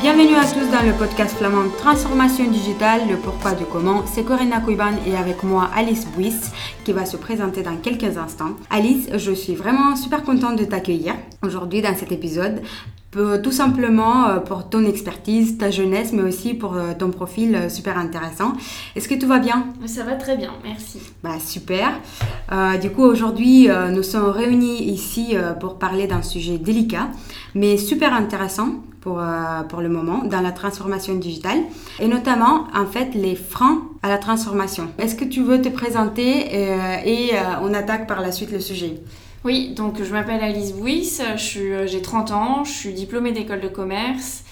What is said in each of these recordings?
Bienvenue à tous dans le podcast flamand Transformation digitale, le pourquoi du comment. C'est Corinna Kouiban et avec moi Alice Bouis qui va se présenter dans quelques instants. Alice, je suis vraiment super contente de t'accueillir aujourd'hui dans cet épisode tout simplement euh, pour ton expertise, ta jeunesse, mais aussi pour euh, ton profil euh, super intéressant. Est-ce que tout va bien? Ça va très bien, merci. Bah, super. du coup, aujourd'hui, nous sommes réunis ici pour parler d'un sujet délicat, mais super intéressant pour, pour le moment dans la transformation digitale, et notamment, en fait, les freins à la transformation. Est-ce que tu veux te présenter et on attaque par la suite le sujet? Oui, donc je m'appelle Alice Bouis, euh, j'ai 30 ans, je suis diplômée d'école de commerce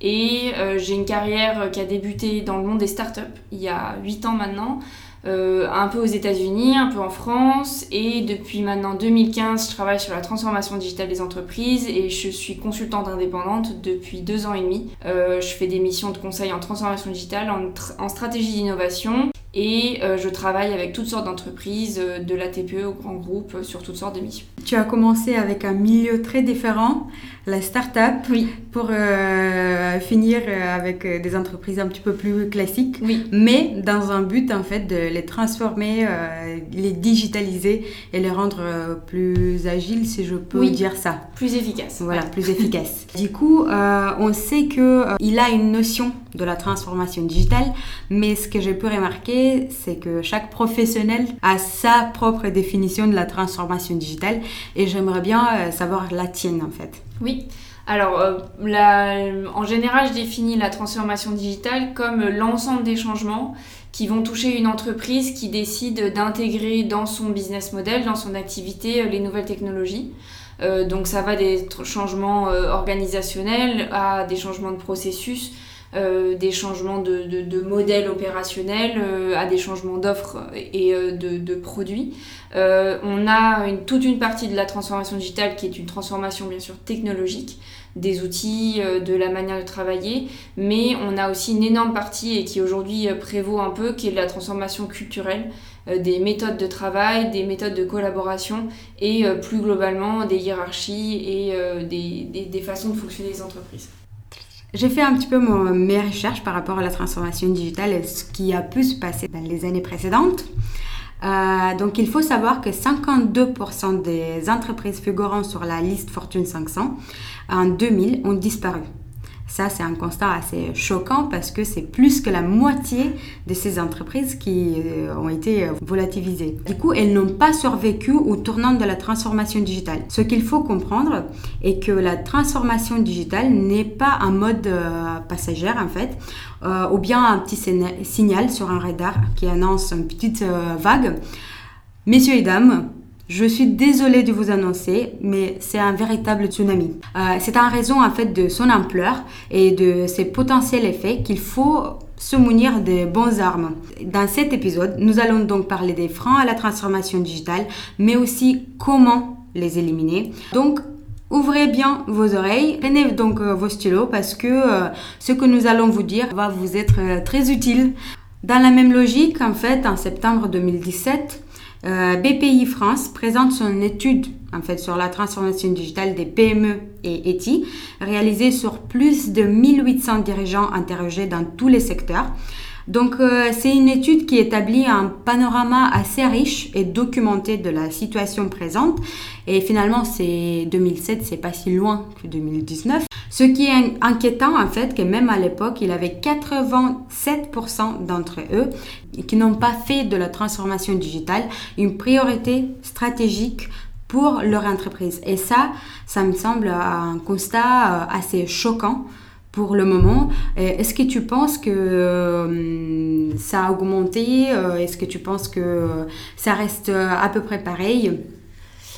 et euh, j'ai une carrière qui a débuté dans le monde des startups il y a 8 ans maintenant, euh, un peu aux États-Unis, un peu en France et depuis maintenant 2015, je travaille sur la transformation digitale des entreprises et je suis consultante indépendante depuis deux ans et demi. je fais des missions de conseil en transformation digitale, en stratégie d'innovation et euh, je travaille avec toutes sortes d'entreprises, euh, de la TPE au grand groupe, euh, sur toutes sortes de missions. Tu as commencé avec un milieu très différent, la start-up, oui. pour finir avec des entreprises un petit peu plus classiques, oui. mais dans un but en fait de les transformer, les digitaliser et les rendre plus agiles, si je peux dire ça. Plus efficace. Voilà, plus efficace. du coup, on sait qu'il a une notion de la transformation digitale, mais ce que j'ai pu remarquer, c'est que chaque professionnel a sa propre définition de la transformation digitale et j'aimerais bien euh, savoir la tienne en fait. Oui. Alors, euh, en général, je définis la transformation digitale comme l'ensemble des changements qui vont toucher une entreprise qui décide d'intégrer dans son business model, dans son activité, euh, les nouvelles technologies. donc ça va des changements organisationnels à des changements de processus, des changements de, de, modèles opérationnels euh, à des changements d'offres et euh, de, de, produits. on a une, toute une partie de la transformation digitale qui est une transformation bien sûr technologique des outils, de la manière de travailler, mais on a aussi une énorme partie et qui aujourd'hui prévaut un peu, qui est la transformation culturelle, des méthodes de travail, des méthodes de collaboration et plus globalement des hiérarchies et des, des, des façons de fonctionner des entreprises. J'ai fait un petit peu mes recherches par rapport à la transformation digitale et ce qui a pu se passer dans les années précédentes. Euh, donc il faut savoir que 52% des entreprises figurant sur la liste Fortune 500 en 2000 ont disparu. Ça, c'est un constat assez choquant parce que c'est plus que la moitié de ces entreprises qui euh, ont été euh, volatilisées. Du coup, elles n'ont pas survécu au tournant de la transformation digitale. Ce qu'il faut comprendre est que la transformation digitale n'est pas un mode euh, passager en fait, ou bien un petit signal sur un radar qui annonce une petite vague. Messieurs et dames, je suis désolée de vous annoncer, mais c'est un véritable tsunami. Euh, c'est en raison en fait de son ampleur et de ses potentiels effets qu'il faut se munir de bonnes armes. Dans cet épisode, nous allons donc parler des freins à la transformation digitale, mais aussi comment les éliminer. Donc, Ouvrez bien vos oreilles, prenez donc euh, vos stylos parce que euh, ce que nous allons vous dire va vous être très utile. Dans la même logique, en fait, en septembre 2017, euh, BPI France présente son étude en fait sur la transformation digitale des PME et ETI, réalisée sur plus de 1800 dirigeants interrogés dans tous les secteurs. Donc euh, c'est une étude qui établit un panorama assez riche et documenté de la situation présente et finalement c'est 2007, c'est pas si loin que 2019. Ce qui est inquiétant en fait que même à l'époque, il y avait 87% d'entre eux qui n'ont pas fait de la transformation digitale une priorité stratégique pour leur entreprise. Et ça, ça me semble un constat euh, assez choquant pour le moment. Est-ce que tu penses que euh, ça a augmenté euh, Est-ce que tu penses que ça reste à peu près pareil?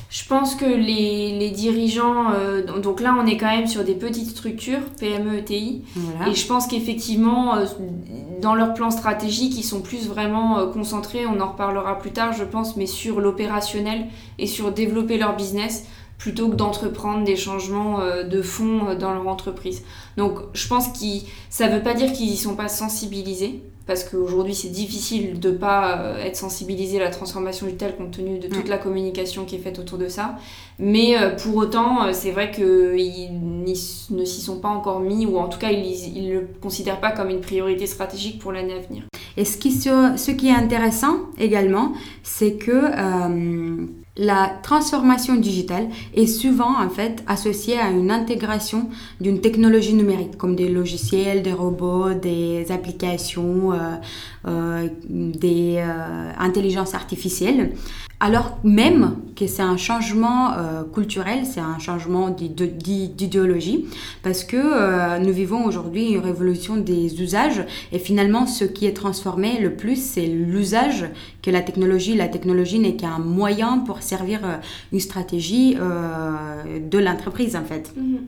Je pense que les, dirigeants, euh, donc là on est quand même sur des petites structures, PME, ETI, et je pense qu'effectivement, euh, dans leur plan stratégique, ils sont plus vraiment euh, concentrés, on en reparlera plus tard je pense, mais sur l'opérationnel et sur développer leur business plutôt que d'entreprendre des changements de fond dans leur entreprise. Donc je pense que ça ne veut pas dire qu'ils n'y sont pas sensibilisés, parce qu'aujourd'hui c'est difficile de pas euh, être sensibilisé à la transformation digitale compte tenu de toute la communication qui est faite autour de ça. Mais euh, pour autant, euh, c'est vrai qu'ils ne s'y sont pas encore mis, ou en tout cas ils ne le considèrent pas comme une priorité stratégique pour l'année à venir. Et ce qui, ce qui est intéressant également, c'est que la transformation digitale est souvent en fait associée à une intégration d'une technologie numérique comme des logiciels, des robots, des applications, euh, des euh, intelligences artificielles. Alors même que c'est un changement culturel, c'est un changement d'idéologie, parce que nous vivons aujourd'hui une révolution des usages et finalement ce qui est transformé le plus c'est l'usage que la technologie. La technologie n'est qu'un moyen pour servir euh, une stratégie euh, de l'entreprise en fait. Mhm.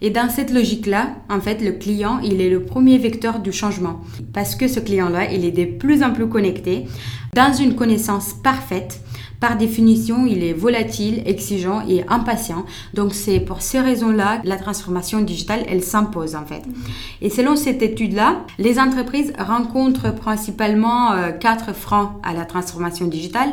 Et dans cette logique-là, en fait, le client, il est le premier vecteur du changement. Parce que ce client-là, il est de plus en plus connecté, dans une connaissance parfaite par définition, il est volatile, exigeant et impatient. Donc c'est pour ces raisons-là la transformation digitale, elle s'impose en fait. Et selon cette étude-là, les entreprises rencontrent principalement euh, quatre freins à la transformation digitale.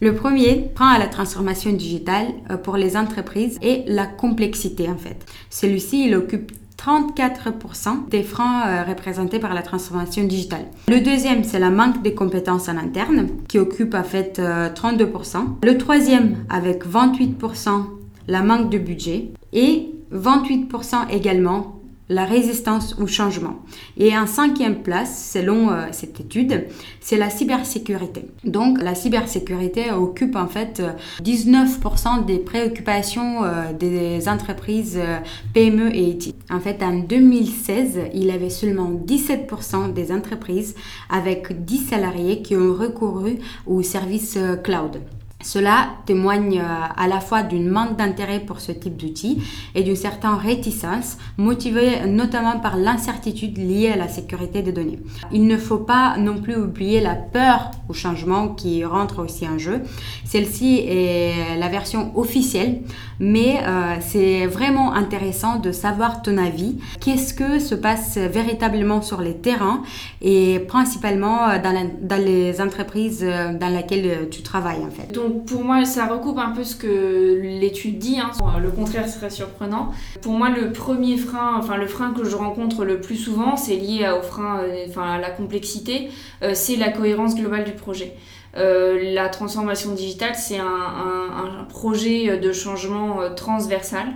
Le premier frein à la transformation digitale euh, pour les entreprises est la complexité en fait. Celui-ci, il occupe 34% des freins euh, représentés par la transformation digitale. Le deuxième, c'est la manque de compétences en interne, qui occupe en fait 32%. Euh, Le troisième, avec 28%, la manque de budget. Et 28% également la résistance au changement. Et en cinquième place, selon euh, cette étude, c'est la cybersécurité. Donc la cybersécurité occupe en fait 19% des préoccupations euh, des entreprises euh, PME et IT. En fait, en 2016, il y avait seulement 17% des entreprises avec 10 salariés qui ont recouru au service cloud. Cela témoigne euh, à la fois d'une manque d'intérêt pour ce type d'outils et d'une certaine réticence motivée notamment par l'incertitude liée à la sécurité des données. Il ne faut pas non plus oublier la peur au changement qui rentre aussi en jeu. Celle-ci est la version officielle, mais euh, c'est vraiment intéressant de savoir ton avis. Qu'est-ce que se passe véritablement sur les terrains et principalement euh, dans, les entreprises dans lesquelles tu travailles en fait? Pour moi, ça recoupe un peu ce que l'étude dit. Hein. Le contraire serait surprenant. Pour moi, le premier frein, enfin le frein que je rencontre le plus souvent, c'est lié au frein, euh, enfin à la complexité, euh, c'est la cohérence globale du projet. Euh, la transformation digitale, c'est un, projet de changement transversal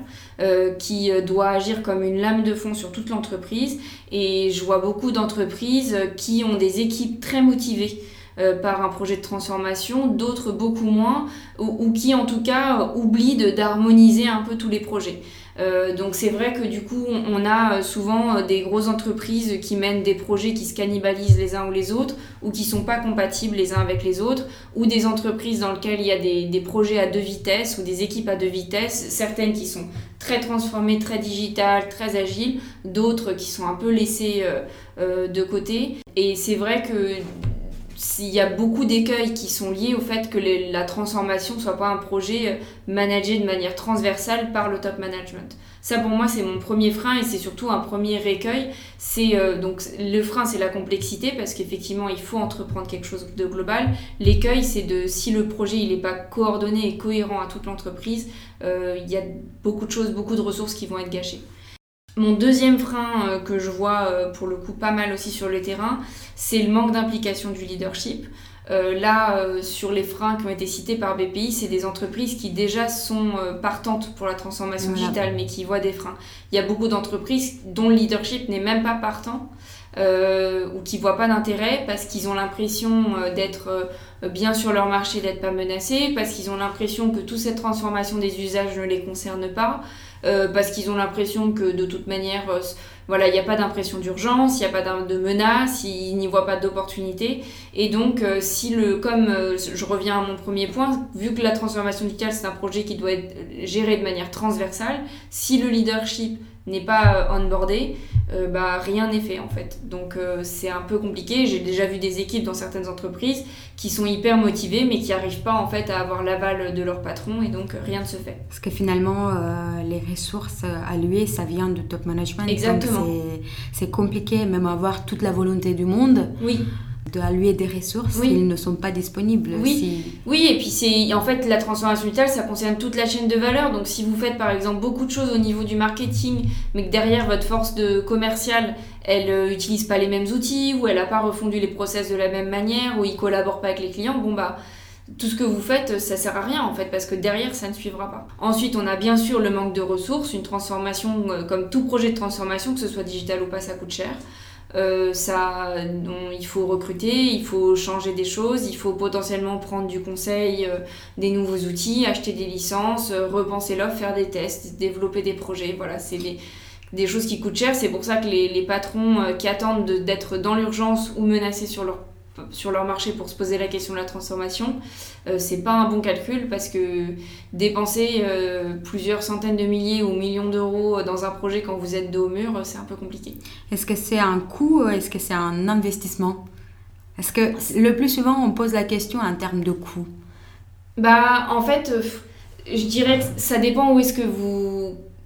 qui doit agir comme une lame de fond sur toute l'entreprise. Et je vois beaucoup d'entreprises qui ont des équipes très motivées euh, par un projet de transformation, d'autres beaucoup moins, ou, qui en tout cas oublient d'harmoniser un peu tous les projets. Euh, donc c'est vrai que du coup on a souvent des grosses entreprises qui mènent des projets qui se cannibalisent les uns ou les autres ou qui sont pas compatibles les uns avec les autres ou des entreprises dans lesquelles il y a des, des projets à deux vitesses ou des équipes à deux vitesses, certaines qui sont très transformées, très digitales, très agiles, d'autres qui sont un peu laissées euh, de côté. Et c'est vrai que il y a beaucoup d'écueils qui sont liés au fait que la transformation soit pas un projet euh, managé de manière transversale par le top management. Ça pour moi c'est mon premier frein et c'est surtout un premier écueil. C'est euh, donc le frein c'est la complexité parce qu'effectivement il faut entreprendre quelque chose de global. L'écueil c'est de si le projet il n'est pas coordonné et cohérent à toute l'entreprise, euh, il y a beaucoup de choses, beaucoup de ressources qui vont être gâchées. Mon deuxième frein euh, que je vois euh, pour le coup pas mal aussi sur le terrain, c'est le manque d'implication du leadership. Euh, là, sur les freins qui ont été cités par BPI, c'est des entreprises qui déjà sont partantes pour la transformation digitale, mais qui voient des freins. Il y a beaucoup d'entreprises dont le leadership n'est même pas partant. ou qui voient pas d'intérêt parce qu'ils ont l'impression d'être bien sur leur marché, d'être pas menacés, parce qu'ils ont l'impression que toute cette transformation des usages ne les concerne pas, euh, parce qu'ils ont l'impression que de toute manière, euh, voilà, il n'y a pas d'impression d'urgence, il n'y a pas de menace, ils n'y voient pas d'opportunité. Et donc, euh, si le, comme je reviens à mon premier point, vu que la transformation digitale c'est un projet qui doit être géré de manière transversale, si le leadership n'est pas onboardé, euh, bah, rien n'est fait en fait. Donc euh, c'est un peu compliqué. J'ai déjà vu des équipes dans certaines entreprises qui sont hyper motivées mais qui n'arrivent pas en fait à avoir l'aval de leur patron et donc euh, rien ne se fait. Parce que finalement les ressources allouées ça vient du top management. Exactement. c'est compliqué, même avoir toute la volonté du monde. Oui de allouer des ressources oui. ne sont pas disponibles. Oui, oui et puis c'est en fait la transformation digitale, ça concerne toute la chaîne de valeur. Donc si vous faites par exemple beaucoup de choses au niveau du marketing, mais que derrière votre force de commerciale, elle n'utilise euh, pas les mêmes outils, ou elle n'a pas refondu les process de la même manière, ou il collabore pas avec les clients, bon bah tout ce que vous faites, ça sert à rien en fait, parce que derrière, ça ne suivra pas. Ensuite, on a bien sûr le manque de ressources. Une transformation, euh, comme tout projet de transformation, que ce soit digital ou pas, ça coûte cher. Euh, ça, il faut recruter, il faut changer des choses, il faut potentiellement prendre du conseil, euh, des nouveaux outils, acheter des licences, euh, repenser l'offre, faire des tests, développer des projets. Voilà, c'est des, des, choses qui coûtent cher. C'est pour ça que les, les patrons qui attendent d'être dans l'urgence ou menacés sur leur sur leur marché pour se poser la question de la transformation, euh, c'est pas un bon calcul parce que dépenser euh, plusieurs centaines de milliers ou millions d'euros dans un projet quand vous êtes dos au mur, c'est un peu compliqué. Est-ce que c'est un coût Est-ce que c'est un investissement? Est-ce que le plus souvent on pose la question en termes de coût? Bah en fait, euh, je dirais que ça dépend où est-ce que vous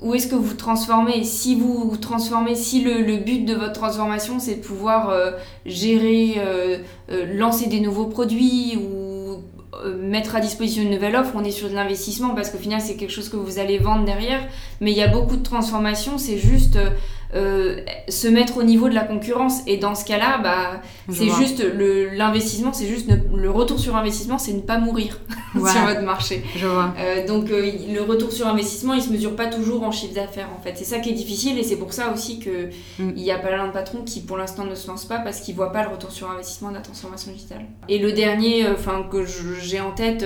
où est-ce que vous transformez Si vous transformez, si le, le but de votre transformation c'est de pouvoir euh, gérer, euh, euh, lancer des nouveaux produits ou mettre à disposition une nouvelle offre, on est sur de l'investissement parce qu'au final c'est quelque chose que vous allez vendre derrière. Mais il y a beaucoup de transformations, c'est juste euh, se mettre au niveau de la concurrence. Et dans ce cas-là, bah, c'est juste l'investissement, c'est juste le retour sur investissement, c'est ne pas mourir sur votre marché. Je vois. Euh, donc euh, le retour sur investissement, il se mesure pas toujours en chiffre d'affaires en fait. C'est ça qui est difficile et c'est pour ça aussi que mm. il y a pas mal de patrons qui pour l'instant ne se lancent pas parce qu'ils voient pas le retour sur investissement de la transformation digitale. Et le dernier, enfin que j'ai en tête,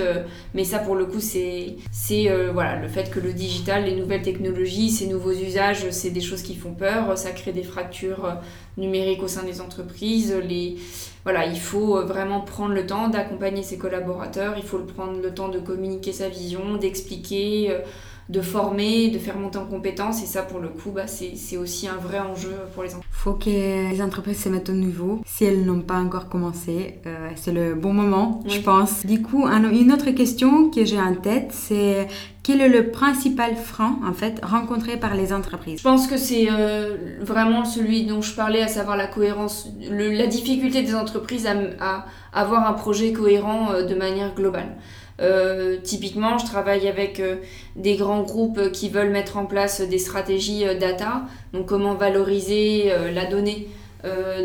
mais ça pour le coup c'est c'est voilà le fait que le digital, les nouvelles technologies, ces nouveaux usages, c'est des choses qui font peur ça crée des fractures euh, numériques au sein des entreprises. Il faut euh, vraiment prendre le temps d'accompagner ses collaborateurs, il faut prendre le temps de communiquer sa vision, d'expliquer, euh, de former, de faire monter en compétences. Et ça, pour le coup, bah, c'est aussi un vrai enjeu pour les entreprises. Il faut que les entreprises se mettent au niveau. Si elles n'ont pas encore commencé, euh, c'est le bon moment, je pense. Du coup, une autre question que j'ai en tête, c'est quel est le principal frein, en fait, rencontré par les entreprises? Je pense que c'est euh, vraiment celui dont je parlais, à savoir la cohérence, la difficulté des entreprises à, à avoir un projet cohérent euh, de manière globale. Euh, typiquement, je travaille avec euh, des grands groupes qui veulent mettre en place des stratégies euh, data, donc comment valoriser la donnée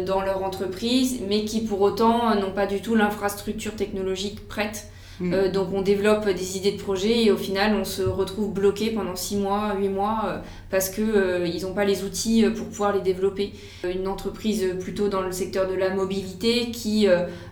dans leur entreprise, mais qui pour autant n'ont pas du tout l'infrastructure technologique prête Mm. Euh, donc on développe des idées de projet et au final on se retrouve bloqué pendant 6 mois, 8 mois euh, parce qu'ils euh, n'ont pas les outils pour pouvoir les développer. Une entreprise plutôt dans le secteur de la mobilité qui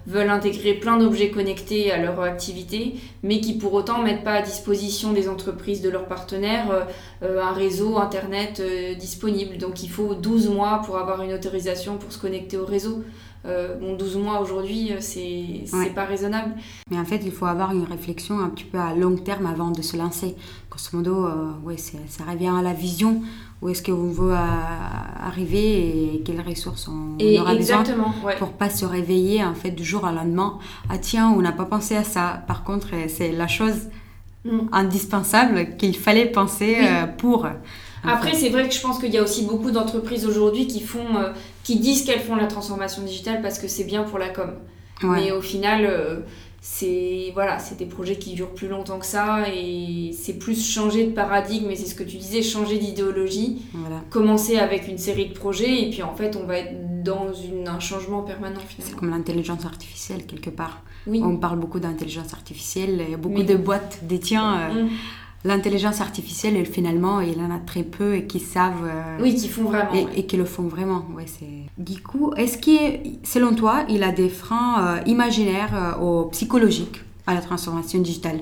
veulent intégrer plein d'objets connectés à leur activité mais qui pour autant mettent pas à disposition des entreprises de leurs partenaires un réseau internet disponible. Donc il faut 12 mois pour avoir une autorisation pour se connecter au réseau. Euh, bon, 12 mois aujourd'hui, euh, c'est pas raisonnable. Mais en fait, il faut avoir une réflexion un petit peu à long terme avant de se lancer. Grosso modo, euh, ouais, ça revient à la vision. Où est-ce qu'on veut arriver et quelles ressources on, et aura besoin pour pas se réveiller en fait du jour au lendemain. Ah tiens, on n'a pas pensé à ça. Par contre, c'est la chose mm. indispensable qu'il fallait penser pour. Après, c'est vrai que je pense qu'il y a aussi beaucoup d'entreprises aujourd'hui qui font, euh, qui disent qu'elles font la transformation digitale parce que c'est bien pour la com. Mais au final, euh, c'est voilà, c'est des projets qui durent plus longtemps que ça et c'est plus changer de paradigme. Et c'est ce que tu disais, changer d'idéologie. Commencer avec une série de projets et puis en fait, on va être dans une, un changement permanent finalement. C'est comme l'intelligence artificielle quelque part. Oui. On parle beaucoup d'intelligence artificielle. A beaucoup de boîtes détient. Euh, mm l'intelligence artificielle, finalement, il en a très peu et qui savent. Euh, oui, qui font vraiment. Et, qui le font vraiment. Ouais, c'est... Du coup, est-ce que, selon toi, il a des freins euh, imaginaires ou euh, psychologiques à la transformation digitale?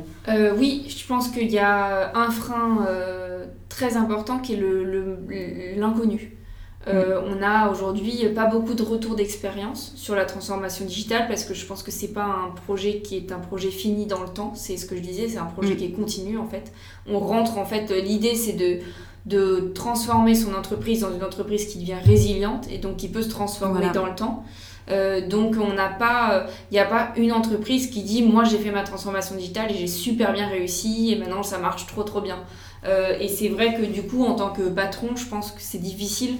Oui, je pense qu'il y a un frein très important qui est le, l'inconnu. Euh, on a aujourd'hui pas beaucoup de retours d'expérience sur la transformation digitale parce que je pense que c'est pas un projet qui est un projet fini dans le temps, c'est ce que je disais, c'est un projet mm. qui est continu en fait. On rentre en fait, l'idée c'est de, de transformer son entreprise dans une entreprise qui devient résiliente et donc qui peut se transformer dans le temps. Euh, donc on n'a pas, il n'y a pas une entreprise qui dit moi j'ai fait ma transformation digitale et j'ai super bien réussi et maintenant ça marche trop trop bien. Euh, et c'est vrai que du coup en tant que patron, je pense que c'est difficile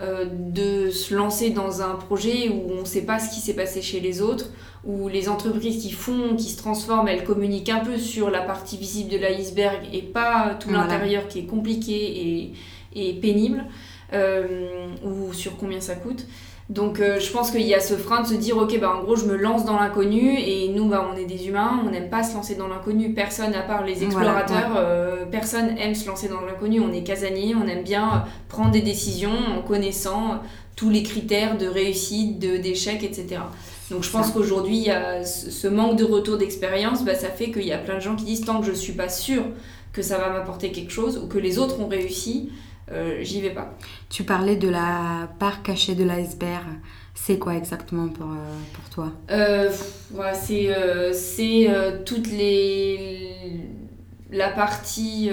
de se lancer dans un projet où on ne sait pas ce qui s'est passé chez les autres, où les entreprises qui font, qui se transforment, elles communiquent un peu sur la partie visible de l'iceberg et pas tout l'intérieur qui est compliqué et, et pénible, ou sur combien ça coûte. Donc euh, je pense qu'il y a ce frein de se dire ok bah en gros je me lance dans l'inconnu et nous bah on est des humains, on n'aime pas se lancer dans l'inconnu, personne à part les explorateurs, euh, personne aime se lancer dans l'inconnu, on est casanier, on aime bien euh, prendre des décisions en connaissant tous les critères de réussite, de d'échec, etc. Donc je pense qu'aujourd'hui il y a ce manque de retour d'expérience, bah, ça fait qu'il y a plein de gens qui disent tant que je suis pas sûr que ça va m'apporter quelque chose ou que les autres ont réussi, euh, j'y vais pas. Tu parlais de la part cachée de l'iceberg. C'est quoi exactement pour, euh, pour toi? Euh, C'est toute les, la partie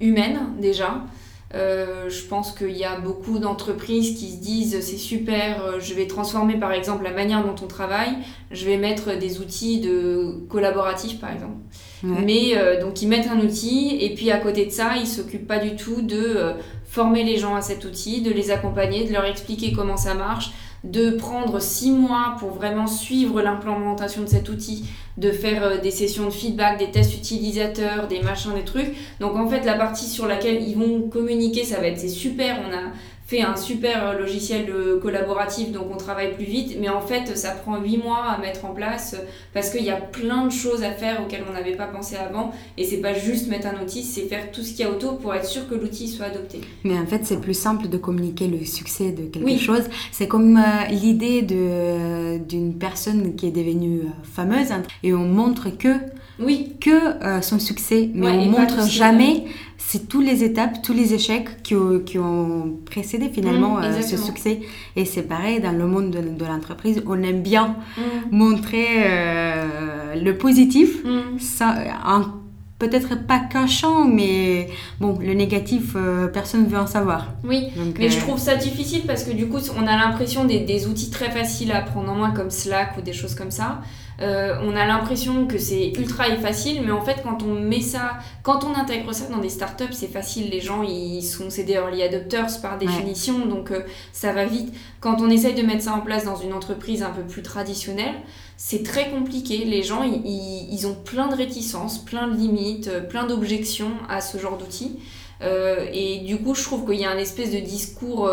humaine déjà. je pense qu'il y a beaucoup d'entreprises qui se disent c'est super, je vais transformer par exemple la manière dont on travaille, je vais mettre des outils de collaboratifs par exemple. Mais euh, donc ils mettent un outil et puis à côté de ça, ils s'occupent pas du tout de euh, former les gens à cet outil, de les accompagner, de leur expliquer comment ça marche, de prendre six mois pour vraiment suivre l'implémentation de cet outil, de faire euh, des sessions de feedback, des tests utilisateurs, des machins, des trucs. Donc en fait, la partie sur laquelle ils vont communiquer, ça va être c'est super, on a fait un super logiciel collaboratif, donc on travaille plus vite, mais en fait, ça prend 8 mois à mettre en place parce qu'il y a plein de choses à faire auxquelles on n'avait pas pensé avant. Et c'est pas juste mettre un outil, c'est faire tout ce qu'il y a autour pour être sûr que l'outil soit adopté. Mais en fait, c'est plus simple de communiquer le succès de quelque chose. C'est comme euh, l'idée d'une personne qui est devenue euh, fameuse hein, et on montre que oui. que euh, son succès, mais on montre jamais c'est tous les étapes, tous les échecs qui, qui ont précédé finalement mmh, euh, ce succès. Et c'est pareil dans le monde de, l'entreprise, on aime bien mmh. montrer euh, le positif, mmh. peut-être pas cachant, mais bon, le négatif, personne ne veut en savoir. Oui, mais je trouve ça difficile parce que du coup, on a l'impression des, des, outils très faciles à prendre en main comme Slack ou des choses comme ça. Euh, on a l'impression que c'est ultra et facile, mais en fait, quand on met ça, quand on intègre ça dans des startups, c'est facile. Les gens, ils sont c'est des early adopters par définition, donc euh, ça va vite. Quand on essaye de mettre ça en place dans une entreprise un peu plus traditionnelle, c'est très compliqué. Les gens, ils, ont plein de réticences, plein de limites, euh, plein d'objections à ce genre d'outils. et du coup, je trouve qu'il y a un espèce de discours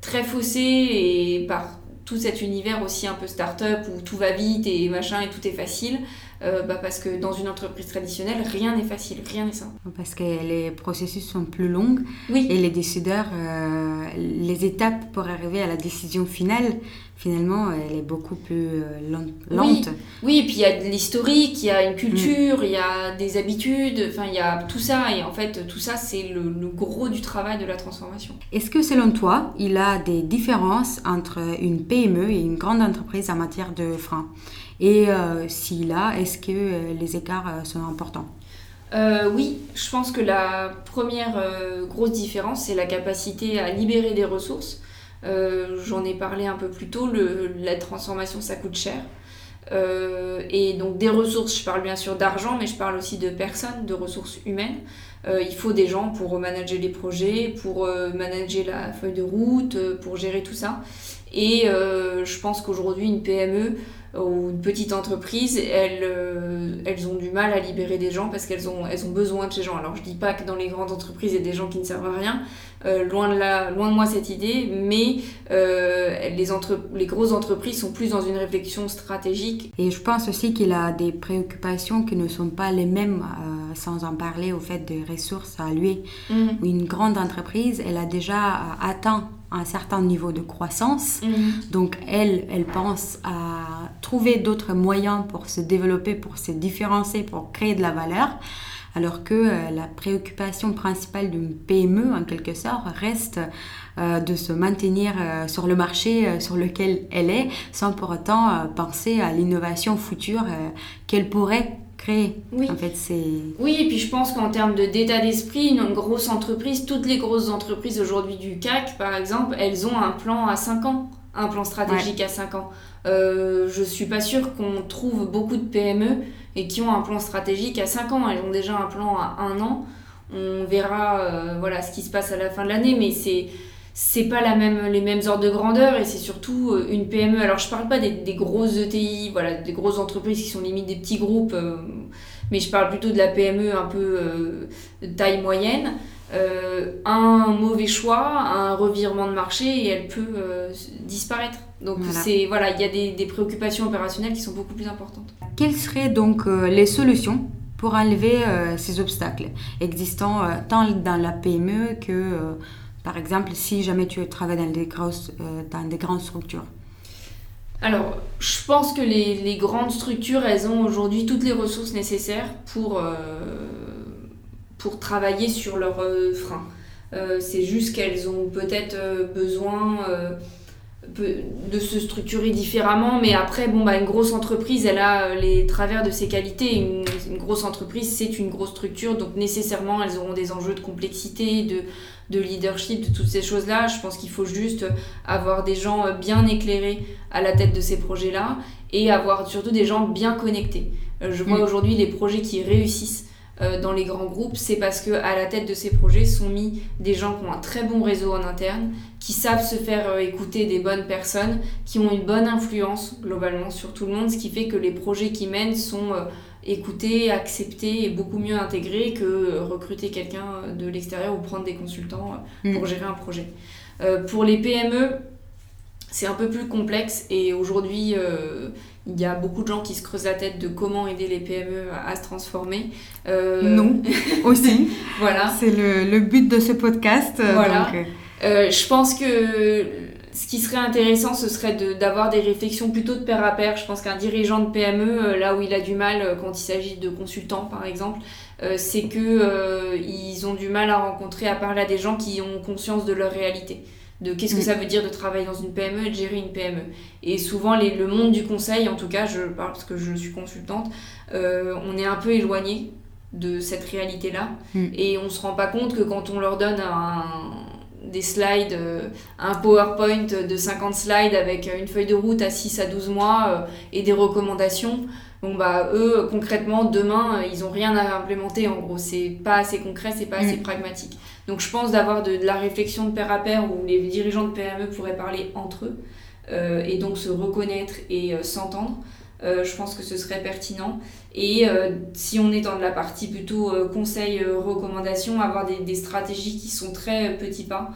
très faussé et par tout cet univers aussi un peu start-up où tout va vite et machin et tout est facile, euh, bah parce que dans une entreprise traditionnelle, rien n'est facile, rien n'est simple. Parce que les processus sont plus longs oui. et les décideurs, euh, les étapes pour arriver à la décision finale, finalement, elle est beaucoup plus euh, lente. Oui. et puis il y a de l'historique, il y a une culture, mm. il y a des habitudes, enfin il y a tout ça et en fait tout ça c'est le, le, gros du travail de la transformation. Est-ce que selon toi, il y a des différences entre une PME et une grande entreprise en matière de freins? Et euh, s'il a, est-ce que euh, les écarts euh, sont importants? Oui, je pense que la première grosse différence, c'est la capacité à libérer des ressources. J'en ai parlé un peu plus tôt, la transformation, ça coûte cher. et donc des ressources, je parle bien sûr d'argent, mais je parle aussi de personnes, de ressources humaines. il faut des gens pour manager les projets, pour manager la feuille de route, pour gérer tout ça. Et je pense qu'aujourd'hui, une PME, ou une petite entreprise, elles, euh, elles ont du mal à libérer des gens parce qu'elles ont, elles ont besoin de ces gens. Alors je dis pas que dans les grandes entreprises il y a des gens qui ne servent à rien, euh, loin, de la, loin de moi cette idée, mais euh, les, entre, les grosses entreprises sont plus dans une réflexion stratégique. Et je pense aussi qu'il a des préoccupations qui ne sont pas les mêmes, sans en parler au fait des ressources à lui. Mmh. Une grande entreprise, elle a déjà atteint un certain niveau de croissance. Mhm. Donc elle, elle pense à trouver d'autres moyens pour se développer, pour se différencier, pour créer de la valeur. Alors que euh, la préoccupation principale d'une PME, en quelque sorte, reste euh, de se maintenir euh, sur le marché sur lequel elle est, sans pour autant penser à l'innovation future qu'elle pourrait oui. En fait, c'est... Oui, et puis je pense qu'en termes de, d'état d'esprit, une grosse entreprise, toutes les grosses entreprises aujourd'hui du CAC, par exemple, elles ont un plan à 5 ans, un plan stratégique à 5 ans. Euh, je suis pas sûre qu'on trouve beaucoup de PME et qui ont un plan stratégique à 5 ans. Elles ont déjà un plan à 1 an. On verra euh, voilà, ce qui se passe à la fin de l'année, mais c'est c'est pas la même, les mêmes ordres de grandeur et c'est surtout euh, une PME. Alors je parle pas des, grosses ETI, voilà, des grosses entreprises qui sont limite des petits groupes, euh, mais je parle plutôt de la PME un peu de taille moyenne. Un mauvais choix, un revirement de marché et elle peut disparaître. Donc c'est voilà, il y a des, des, préoccupations opérationnelles qui sont beaucoup plus importantes. Quelles seraient donc les solutions pour enlever euh, ces obstacles existants euh, tant dans la PME que, euh, par exemple, si jamais tu travailles dans des, grosses, dans des grandes structures? Alors, je pense que les, les, grandes structures, elles ont aujourd'hui toutes les ressources nécessaires pour, pour travailler sur leurs freins. c'est juste qu'elles ont peut-être besoin de se structurer différemment, mais après, bon, bah, une grosse entreprise, elle a euh, les travers de ses qualités. Une, grosse entreprise, c'est une grosse structure, donc nécessairement, elles auront des enjeux de complexité, de, de leadership, de toutes ces choses-là. Je pense qu'il faut juste avoir des gens euh, bien éclairés à la tête de ces projets-là et avoir surtout des gens bien connectés. Euh, je vois mm. aujourd'hui les projets qui réussissent euh, dans les grands groupes, c'est parce que à la tête de ces projets sont mis des gens qui ont un très bon réseau en interne, qui savent se faire euh, écouter des bonnes personnes, qui ont une bonne influence globalement sur tout le monde, ce qui fait que les projets qui mènent sont euh, écoutés, acceptés et beaucoup mieux intégrés que recruter quelqu'un de l'extérieur ou prendre des consultants pour mm. gérer un projet. pour les PME, c'est un peu plus complexe et aujourd'hui il y a beaucoup de gens qui se creusent la tête de comment aider les PME à, se transformer. Euh, non, aussi. voilà. C'est le, le, but de ce podcast. Voilà. Euh, euh, je pense que ce qui serait intéressant, ce serait d'avoir des réflexions plutôt de pair à pair. Je pense qu'un dirigeant de PME, là où il a du mal quand il s'agit de consultants, par exemple, c'est que ils ont du mal à rencontrer, à parler à des gens qui ont conscience de leur réalité de qu'est-ce que mm. ça veut dire de travailler dans une PME et de gérer une PME. Et souvent, les, le monde du conseil, en tout cas, je parle parce que je suis consultante, euh, on est un peu éloigné de cette réalité-là. Mm. Et on se rend pas compte que quand on leur donne un, des slides, euh, un PowerPoint de 50 slides avec une feuille de route à 6 à 12 mois euh, et des recommandations, bon bah eux concrètement demain ils ont rien à implémenter en gros c'est pas assez concret c'est pas assez mm. pragmatique donc je pense d'avoir de, la réflexion de pair à pair où les dirigeants de PME pourraient parler entre eux euh, et donc se reconnaître et euh, s'entendre. Euh, je pense que ce serait pertinent. Et si on est dans de la partie plutôt conseil, recommandation, avoir des, des, stratégies qui sont très petits pas,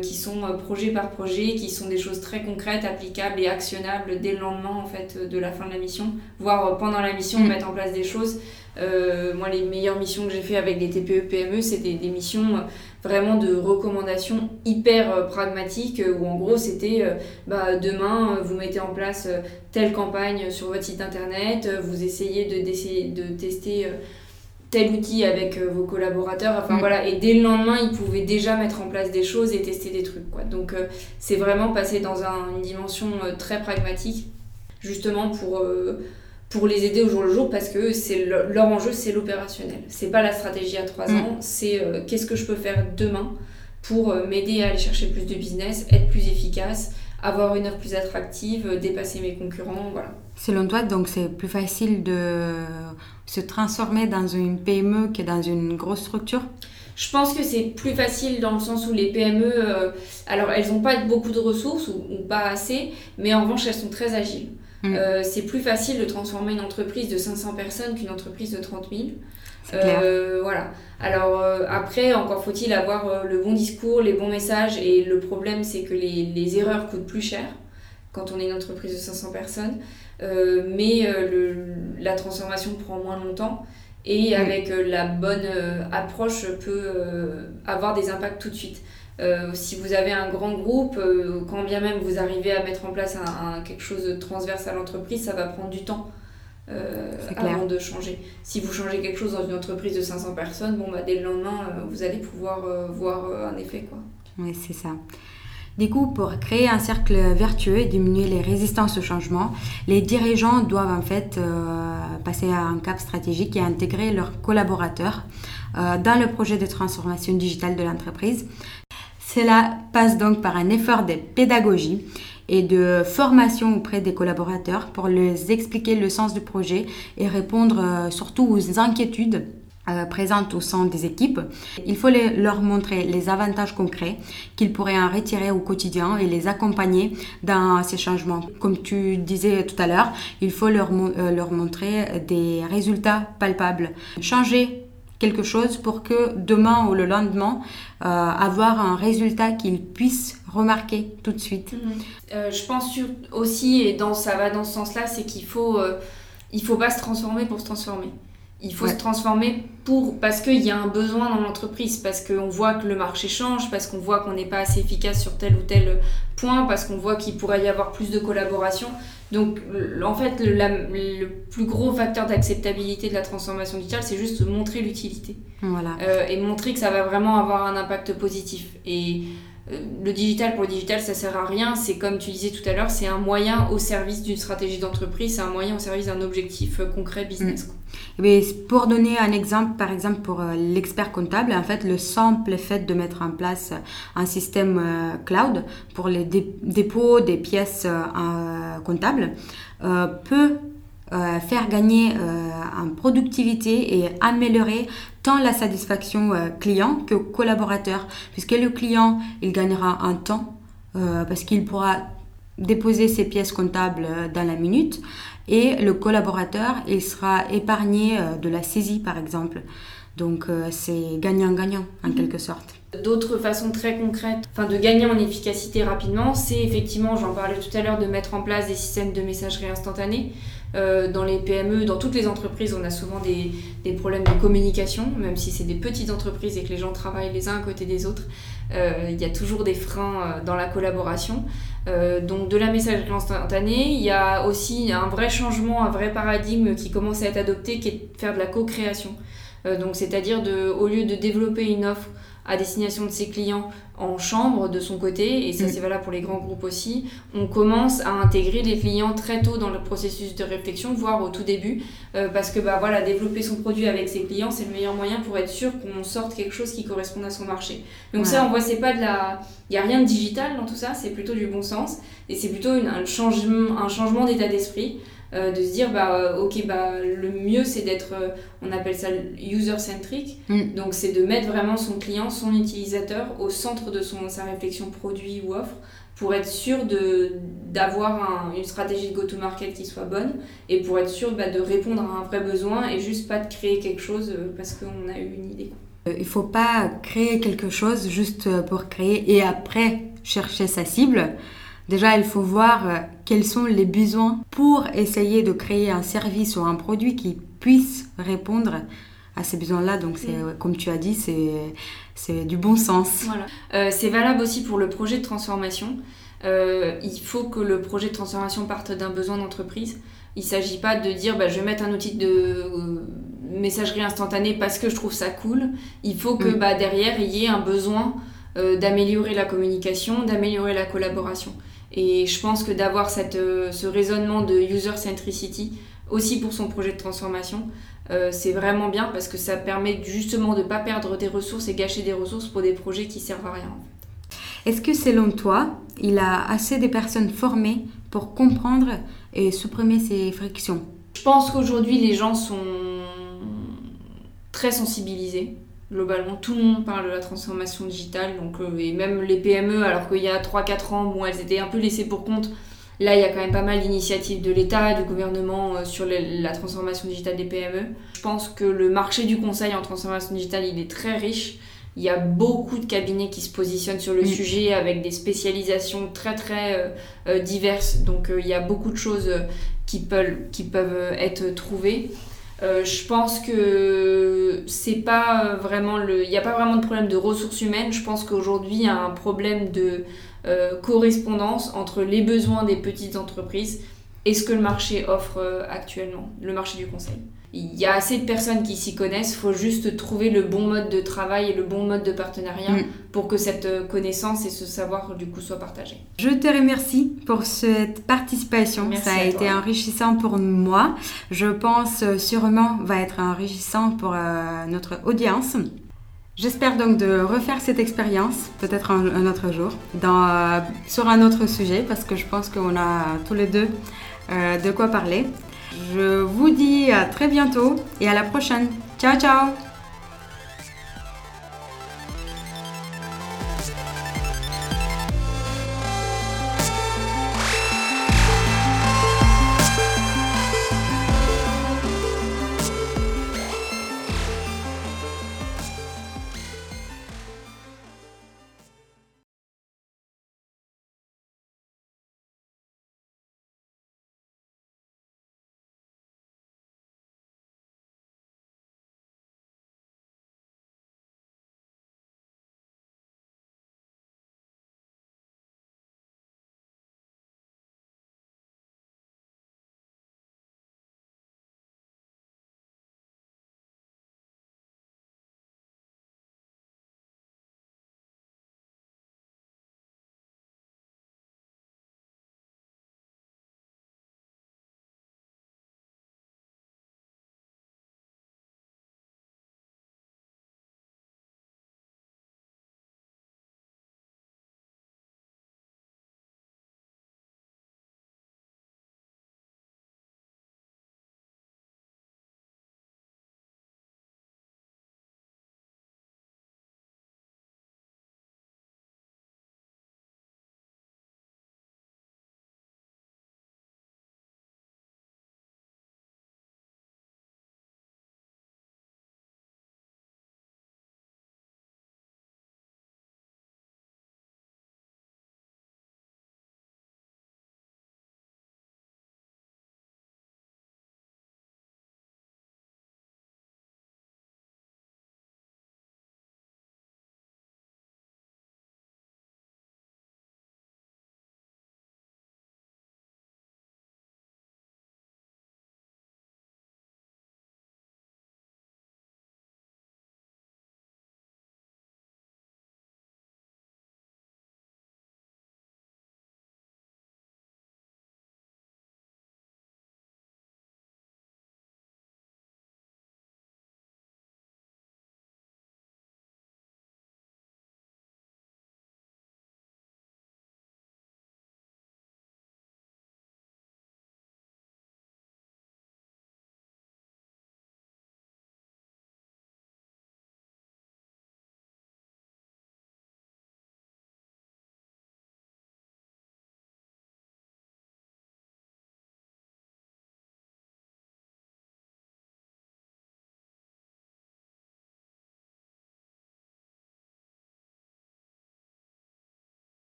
qui sont projet par projet, qui sont des choses très concrètes, applicables et actionnables dès le lendemain en fait de la fin de la mission, voire pendant la mission mm. mettre en place des choses. Euh, moi, les meilleures missions que j'ai fait avec des TPE, PME, c'était des missions euh, vraiment de recommandations hyper euh, pragmatiques où en gros c'était bah, demain vous mettez en place telle campagne sur votre site internet, vous essayez de, de tester tel outil avec vos collaborateurs, enfin mm. voilà, et dès le lendemain ils pouvaient déjà mettre en place des choses et tester des trucs quoi. Donc c'est vraiment passé dans une dimension très pragmatique justement pour pour les aider au jour le jour parce que c'est leur enjeu, c'est l'opérationnel. C'est pas la stratégie à trois mm. ans, c'est euh, qu'est-ce que je peux faire demain pour euh, m'aider à aller chercher plus de business, être plus efficace, avoir une offre plus attractive, euh, dépasser mes concurrents, voilà. Selon toi, donc c'est plus facile de se transformer dans une PME que dans une grosse structure? Je pense que c'est plus facile dans le sens où les PME, alors elles n'ont pas beaucoup de ressources ou, pas assez, mais en revanche elles sont très agiles. Mm. Euh, c'est plus facile de transformer une entreprise de 500 personnes qu'une entreprise de 30 000. Euh, voilà. Alors euh, après, encore faut-il avoir le bon discours, les bons messages. Et le problème, c'est que les, les, erreurs coûtent plus cher quand on est une entreprise de 500 personnes. mais le, la transformation prend moins longtemps. Et mm. avec la bonne approche, peut avoir des impacts tout de suite. Euh, si vous avez un grand groupe, euh, quand bien même vous arrivez à mettre en place un, quelque chose de transverse à l'entreprise, ça va prendre du temps euh, avant de changer. Si vous changez quelque chose dans une entreprise de 500 personnes, bon, bah, dès le lendemain, vous allez pouvoir voir un effet. Quoi. Oui, c'est ça. Du coup, pour créer un cercle vertueux et diminuer les résistances au changement, les dirigeants doivent en fait passer à un cap stratégique et intégrer leurs collaborateurs dans le projet de transformation digitale de l'entreprise. Cela passe donc par un effort de pédagogie et de formation auprès des collaborateurs pour leur expliquer le sens du projet et répondre euh, surtout aux inquiétudes euh, présentes au sein des équipes. Il faut leur montrer les avantages concrets qu'ils pourraient en retirer au quotidien et les accompagner dans ces changements. Comme tu disais tout à l'heure, il faut leur, euh, leur montrer des résultats palpables. Changer quelque chose pour que demain ou le lendemain, euh, avoir un résultat qu'ils puissent remarquer tout de suite. Mhm. je pense aussi, et ça va dans ce sens-là, c'est qu'il faut, il faut pas se transformer pour se transformer. Il faut se transformer pour, parce qu'il y a un besoin dans l'entreprise, parce qu'on voit que le marché change, parce qu'on voit qu'on n'est pas assez efficace sur tel ou tel point, parce qu'on voit qu'il pourrait y avoir plus de collaboration. Donc, en fait, le, plus gros facteur d'acceptabilité de la transformation digitale, c'est juste montrer l'utilité. Voilà. Euh, et montrer que ça va vraiment avoir un impact positif. Et euh, le digital pour le digital, ça sert à rien. C'est comme tu disais tout à l'heure, c'est un moyen au service d'une stratégie d'entreprise, c'est un moyen au service d'un objectif euh, concret business. Mais mm. pour donner un exemple, par exemple pour euh, l'expert comptable, en fait, le simple fait de mettre en place un système cloud pour les dépôts des pièces comptables peut euh, faire gagner euh, en productivité et améliorer tant la satisfaction euh, client que collaborateur, puisque le client, il gagnera un temps parce qu'il pourra déposer ses pièces comptables dans la minute et le collaborateur, il sera épargné de la saisie par exemple. Donc c'est gagnant-gagnant en mhm. quelque sorte. D'autres façons très concrètes enfin, de gagner en efficacité rapidement, c'est effectivement, j'en parlais tout à l'heure, de mettre en place des systèmes de messagerie instantanée. Euh, dans les PME, dans toutes les entreprises, on a souvent des, des problèmes de communication, même si c'est des petites entreprises et que les gens travaillent les uns à côté des autres. Euh, il y a toujours des freins euh, dans la collaboration. Donc de la messagerie instantanée, il y a aussi un vrai changement, un vrai paradigme qui commence à être adopté, qui est de faire de la co-création. donc c'est-à-dire au lieu de développer une offre à destination de ses clients en chambre de son côté, et ça mm. c'est valable pour les grands groupes aussi, on commence à intégrer les clients très tôt dans le processus de réflexion, voire au tout début, euh, parce que bah, voilà, développer son produit avec ses clients, c'est le meilleur moyen pour être sûr qu'on sorte quelque chose qui corresponde à son marché. Donc ça, on voit, c'est pas de la... Il n'y a rien de digital dans tout ça, c'est plutôt du bon sens, et c'est plutôt une, un changement, un changement d'état d'esprit. Euh, de se dire bah euh, ok bah le mieux c'est d'être euh, on appelle ça user centric mm. donc c'est de mettre vraiment son client son utilisateur au centre de son sa réflexion produit ou offre pour être sûr de d'avoir une stratégie de go-to-market qui soit bonne et pour être sûr bah, de répondre à un vrai besoin et juste pas de créer quelque chose parce qu'on a eu une idée. Il faut pas créer quelque chose juste pour créer et après chercher sa cible. Déjà, il faut voir euh, quels sont les besoins pour essayer de créer un service ou un produit qui puisse répondre à ces besoins-là. Donc, c'est, mm. comme tu as dit, c'est, du bon sens. Voilà. Euh, c'est valable aussi pour le projet de transformation. Euh, il faut que le projet de transformation parte d'un besoin d'entreprise. Il ne s'agit pas de dire bah, je vais mettre un outil de messagerie instantanée parce que je trouve ça cool. Il faut que mm. bah, derrière, il y ait un besoin d'améliorer la communication, d'améliorer la collaboration. Et je pense que d'avoir euh, ce raisonnement de user centricity aussi pour son projet de transformation, euh, c'est vraiment bien parce que ça permet justement de ne pas perdre des ressources et gâcher des ressources pour des projets qui servent à rien. Est-ce que selon toi, il a assez de personnes formées pour comprendre et supprimer ces frictions? Je pense qu'aujourd'hui les gens sont très sensibilisés. Globalement tout le monde parle de la transformation digitale donc euh, et même les PME alors qu'il y a 3 4 ans bon elles étaient un peu laissées pour compte là il y a quand même pas mal d'initiatives de l'État du gouvernement euh, sur la transformation digitale des PME je pense que le marché du conseil en transformation digitale il est très riche il y a beaucoup de cabinets qui se positionnent sur le sujet avec des spécialisations très très euh, diverses donc il y a beaucoup de choses qui peuvent, qui peuvent être trouvées euh, je pense que c'est pas vraiment le. Il n'y a pas vraiment de problème de ressources humaines. Je pense qu'aujourd'hui, il y a un problème de euh, correspondance entre les besoins des petites entreprises et ce que le marché offre euh, actuellement, le marché du conseil il y a assez de personnes qui s'y connaissent, il faut juste trouver le bon mode de travail et le bon mode de partenariat mm. pour que cette euh, connaissance et ce savoir du coup soient partagés. Je te remercie pour cette participation, ça a été enrichissant pour moi. Je pense sûrement va être enrichissant pour euh, notre audience. J'espère donc de refaire cette expérience, peut-être un, autre jour, dans, sur un autre sujet, parce que je pense qu'on a tous les deux de quoi parler. Je vous dis à très bientôt et à la prochaine. Ciao ciao